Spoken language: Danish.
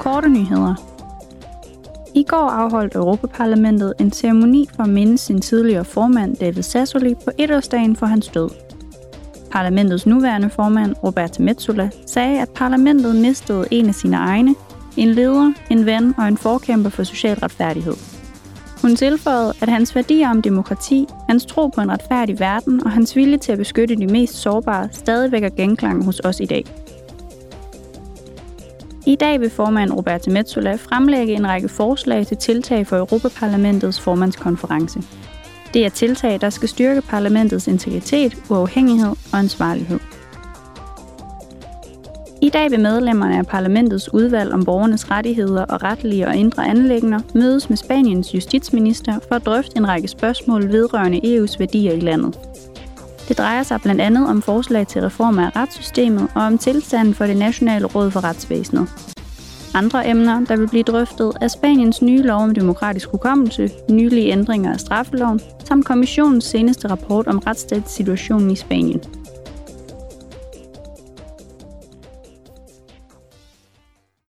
korte nyheder. I går afholdt Europaparlamentet en ceremoni for at minde sin tidligere formand David Sassoli på etårsdagen for hans død. Parlamentets nuværende formand, Roberta Metsola, sagde, at parlamentet mistede en af sine egne, en leder, en ven og en forkæmper for social retfærdighed. Hun tilføjede, at hans værdier om demokrati, hans tro på en retfærdig verden og hans vilje til at beskytte de mest sårbare stadig vækker genklang hos os i dag. I dag vil formand Roberta Metsola fremlægge en række forslag til tiltag for Europaparlamentets formandskonference. Det er tiltag, der skal styrke parlamentets integritet, uafhængighed og ansvarlighed. I dag vil medlemmerne af parlamentets udvalg om borgernes rettigheder og retlige og indre anlægner mødes med Spaniens justitsminister for at drøfte en række spørgsmål vedrørende EU's værdier i landet. Det drejer sig blandt andet om forslag til reformer af retssystemet og om tilstanden for det nationale råd for retsvæsenet. Andre emner, der vil blive drøftet, er Spaniens nye lov om demokratisk hukommelse, nylige ændringer af straffeloven, samt kommissionens seneste rapport om retsstatssituationen i Spanien.